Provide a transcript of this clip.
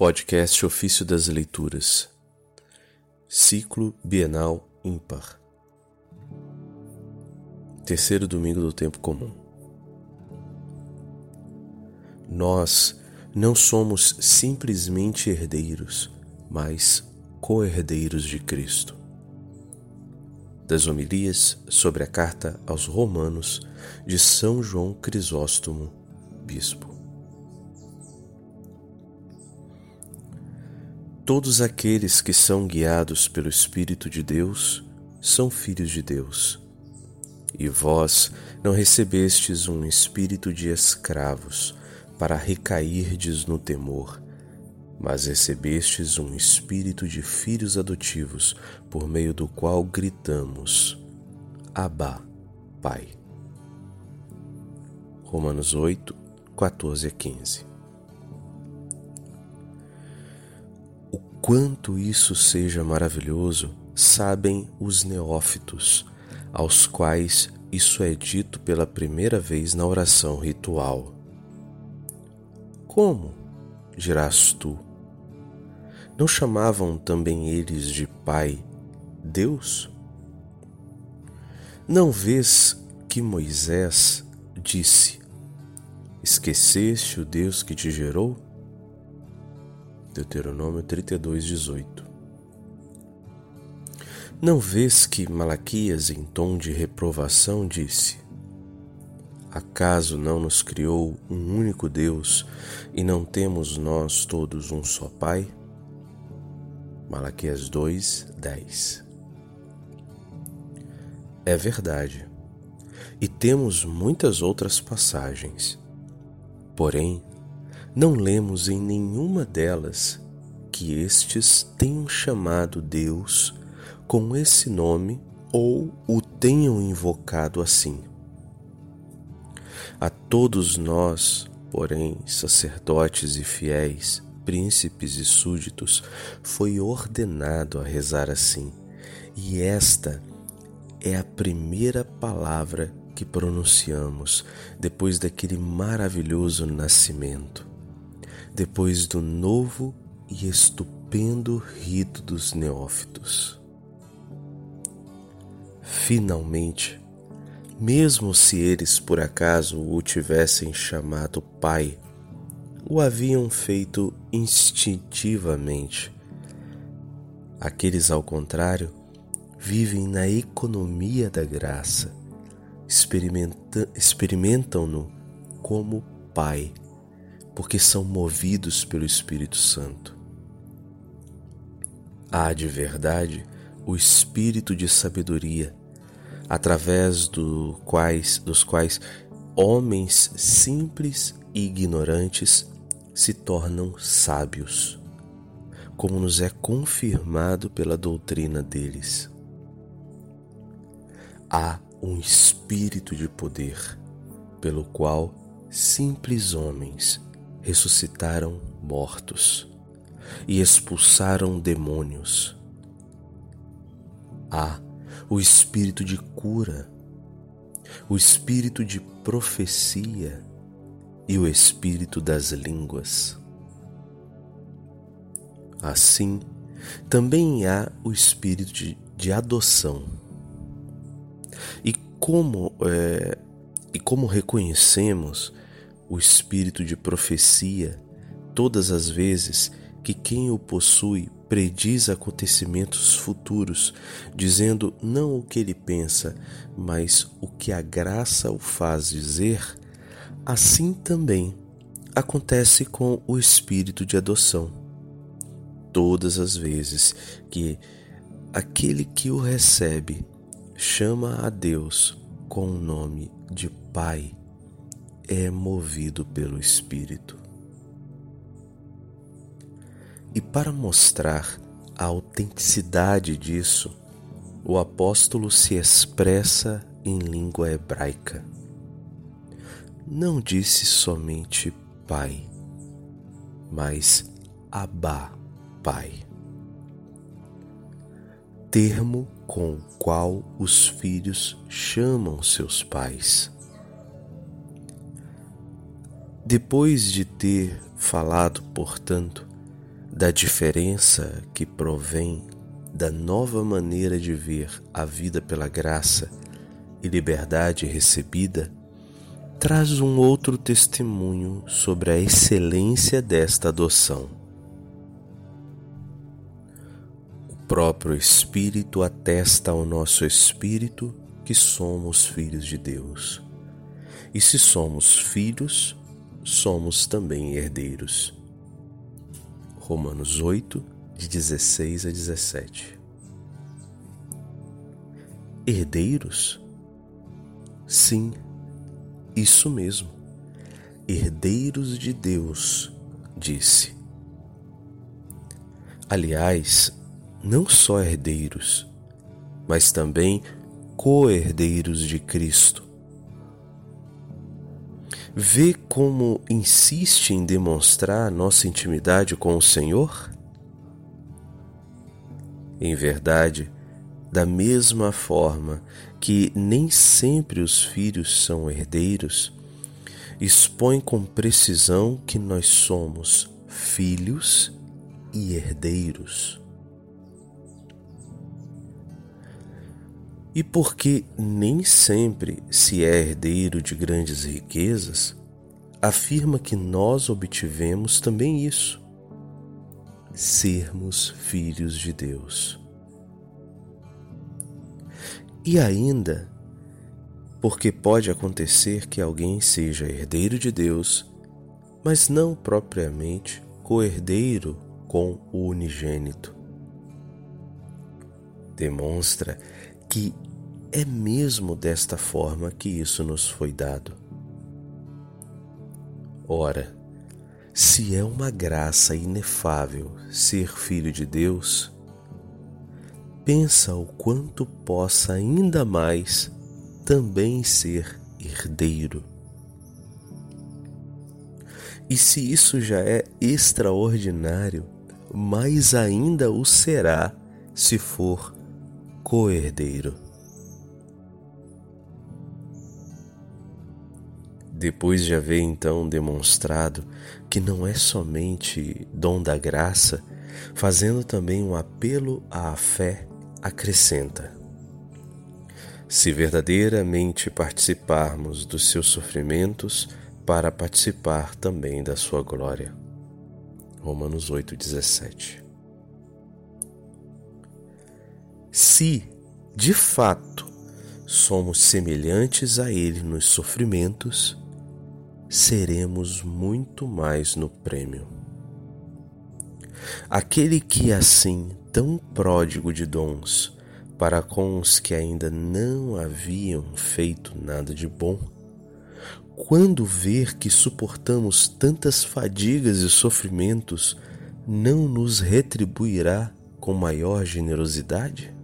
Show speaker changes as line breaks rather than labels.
Podcast Ofício das Leituras, Ciclo Bienal Ímpar, Terceiro domingo do Tempo Comum. Nós não somos simplesmente herdeiros, mas co-herdeiros de Cristo. Das homilias sobre a carta aos Romanos de São João Crisóstomo, Bispo. Todos aqueles que são guiados pelo Espírito de Deus são filhos de Deus. E vós não recebestes um espírito de escravos para recairdes no temor, mas recebestes um espírito de filhos adotivos, por meio do qual gritamos: Abá, Pai. Romanos 8, 14 a 15. Quanto isso seja maravilhoso, sabem os neófitos, aos quais isso é dito pela primeira vez na oração ritual. Como? dirás tu. Não chamavam também eles de Pai Deus? Não vês que Moisés disse: Esqueceste o Deus que te gerou? Deuteronômio 32, 18. Não vês que Malaquias, em tom de reprovação, disse: Acaso não nos criou um único Deus e não temos nós todos um só Pai? Malaquias 2, 10. É verdade, e temos muitas outras passagens. Porém, não lemos em nenhuma delas que estes tenham chamado Deus com esse nome ou o tenham invocado assim. A todos nós, porém, sacerdotes e fiéis, príncipes e súditos, foi ordenado a rezar assim, e esta é a primeira palavra que pronunciamos depois daquele maravilhoso nascimento depois do novo e estupendo rito dos neófitos. Finalmente, mesmo se eles por acaso o tivessem chamado Pai, o haviam feito instintivamente. Aqueles, ao contrário, vivem na economia da graça, experimentam-no como Pai porque são movidos pelo Espírito Santo. Há de verdade o espírito de sabedoria, através do quais, dos quais homens simples e ignorantes se tornam sábios, como nos é confirmado pela doutrina deles. Há um espírito de poder, pelo qual simples homens ressuscitaram mortos e expulsaram demônios. Há o espírito de cura, o espírito de profecia e o espírito das línguas. Assim, também há o espírito de, de adoção. E como, é, e como reconhecemos o espírito de profecia todas as vezes que quem o possui prediz acontecimentos futuros, dizendo não o que ele pensa, mas o que a graça o faz dizer, assim também acontece com o espírito de adoção. Todas as vezes que aquele que o recebe chama a Deus com o nome de Pai, é movido pelo Espírito. E para mostrar a autenticidade disso, o apóstolo se expressa em língua hebraica. Não disse somente Pai, mas Abá, Pai. Termo com o qual os filhos chamam seus pais. Depois de ter falado, portanto, da diferença que provém da nova maneira de ver a vida pela graça e liberdade recebida, traz um outro testemunho sobre a excelência desta adoção. O próprio Espírito atesta ao nosso espírito que somos filhos de Deus. E se somos filhos, somos também herdeiros. Romanos 8, de 16 a 17. Herdeiros? Sim, isso mesmo. Herdeiros de Deus, disse. Aliás, não só herdeiros, mas também co-herdeiros de Cristo. Vê como insiste em demonstrar nossa intimidade com o Senhor? Em verdade, da mesma forma que nem sempre os filhos são herdeiros, expõe com precisão que nós somos filhos e herdeiros. E porque nem sempre se é herdeiro de grandes riquezas, afirma que nós obtivemos também isso: sermos filhos de Deus. E ainda, porque pode acontecer que alguém seja herdeiro de Deus, mas não propriamente co-herdeiro com o unigênito. Demonstra que é mesmo desta forma que isso nos foi dado. Ora, se é uma graça inefável ser filho de Deus, pensa o quanto possa ainda mais também ser herdeiro. E se isso já é extraordinário, mais ainda o será se for co-herdeiro. Depois de haver então demonstrado que não é somente dom da graça, fazendo também um apelo à fé, acrescenta: Se verdadeiramente participarmos dos seus sofrimentos, para participar também da sua glória. Romanos 8,17 Se, de fato, somos semelhantes a Ele nos sofrimentos, seremos muito mais no prêmio. Aquele que assim, tão pródigo de dons, para com os que ainda não haviam feito nada de bom, quando ver que suportamos tantas fadigas e sofrimentos, não nos retribuirá com maior generosidade?